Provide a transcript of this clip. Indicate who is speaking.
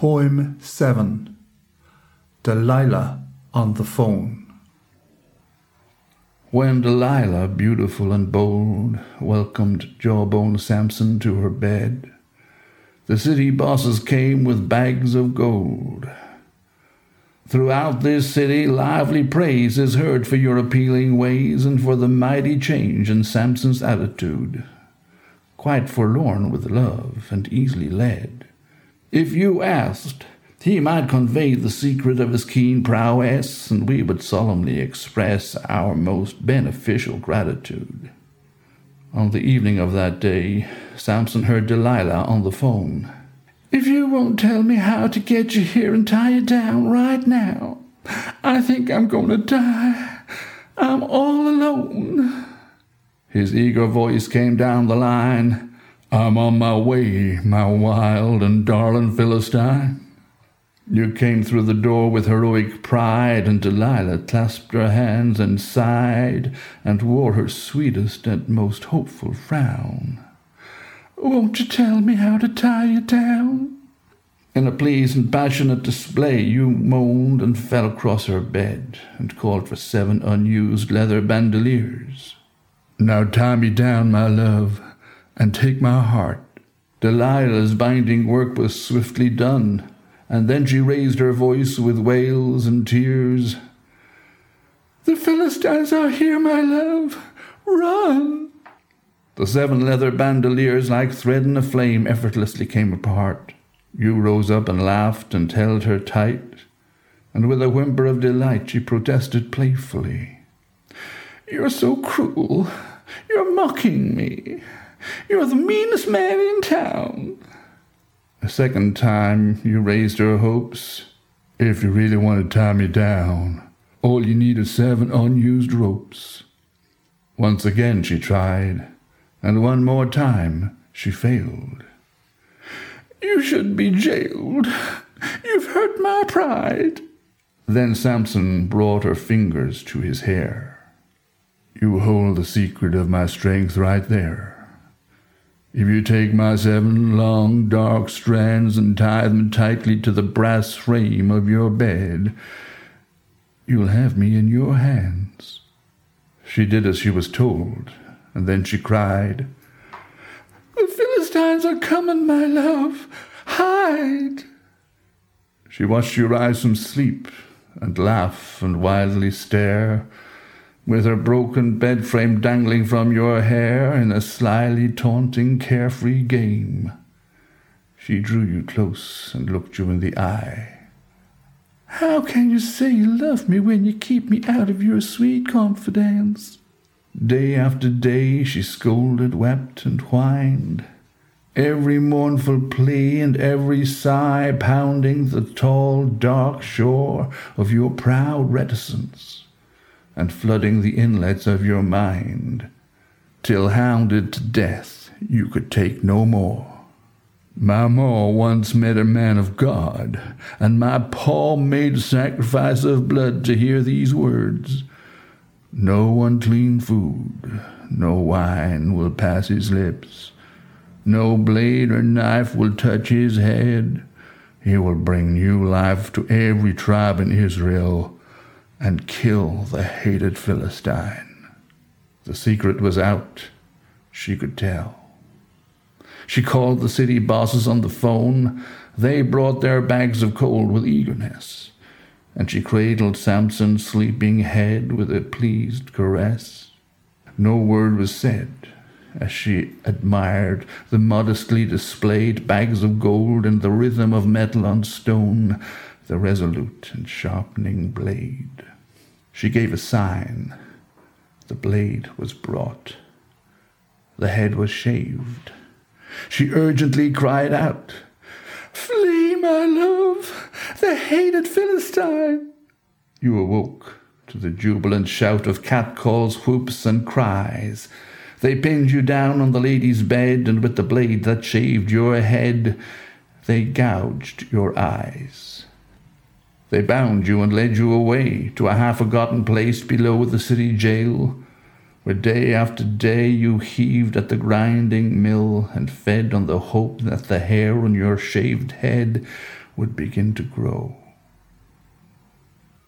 Speaker 1: Poem 7 Delilah on the Phone.
Speaker 2: When Delilah, beautiful and bold, welcomed Jawbone Samson to her bed, the city bosses came with bags of gold. Throughout this city, lively praise is heard for your appealing ways and for the mighty change in Samson's attitude. Quite forlorn with love and easily led. If you asked, he might convey the secret of his keen prowess, and we would solemnly express our most beneficial gratitude. On the evening of that day, Samson heard Delilah on the phone.
Speaker 3: If you won't tell me how to get you here and tie you down right now, I think I'm going to die. I'm all alone.
Speaker 2: His eager voice came down the line. I'm on my way, my wild and darling Philistine. You came through the door with heroic pride, and Delilah clasped her hands and sighed, and wore her sweetest and most hopeful frown.
Speaker 3: Won't you tell me how to tie you down?
Speaker 2: In a pleased and passionate display, you moaned and fell across her bed, and called for seven unused leather bandoliers. Now tie me down, my love, and take my heart. Delilah's binding work was swiftly done, and then she raised her voice with wails and tears.
Speaker 3: The Philistines are here, my love. Run!
Speaker 2: The seven leather bandoliers, like thread in a flame, effortlessly came apart. You rose up and laughed and held her tight, and with a whimper of delight she protested playfully.
Speaker 3: You're so cruel. You're mocking me. You're the meanest man in town.
Speaker 2: The second time you raised her hopes. If you really want to tie me down, all you need is seven unused ropes. Once again she tried, and one more time she failed.
Speaker 3: You should be jailed. You've hurt my pride.
Speaker 2: Then Samson brought her fingers to his hair. You hold the secret of my strength right there. If you take my seven long dark strands and tie them tightly to the brass frame of your bed, you'll have me in your hands. She did as she was told, and then she cried,
Speaker 3: The Philistines are coming, my love. Hide!
Speaker 2: She watched you rise from sleep and laugh and wildly stare with her broken bed frame dangling from your hair in a slyly taunting, carefree game. She drew you close and looked you in the eye.
Speaker 3: How can you say you love me when you keep me out of your sweet confidence?
Speaker 2: Day after day she scolded, wept, and whined, every mournful plea and every sigh pounding the tall, dark shore of your proud reticence and flooding the inlets of your mind, till hounded to death you could take no more. My ma once met a man of God, and my pa made sacrifice of blood to hear these words. No unclean food, no wine will pass his lips, no blade or knife will touch his head. He will bring new life to every tribe in Israel and kill the hated Philistine. The secret was out. She could tell. She called the city bosses on the phone. They brought their bags of coal with eagerness, and she cradled Samson's sleeping head with a pleased caress. No word was said as she admired the modestly displayed bags of gold and the rhythm of metal on stone, the resolute and sharpening blade. She gave a sign. The blade was brought. The head was shaved. She urgently cried out,
Speaker 3: Flee, my love, the hated Philistine!
Speaker 2: You awoke to the jubilant shout of catcalls, whoops, and cries. They pinned you down on the lady's bed, and with the blade that shaved your head, they gouged your eyes. They bound you and led you away to a half forgotten place below the city jail, where day after day you heaved at the grinding mill and fed on the hope that the hair on your shaved head would begin to grow.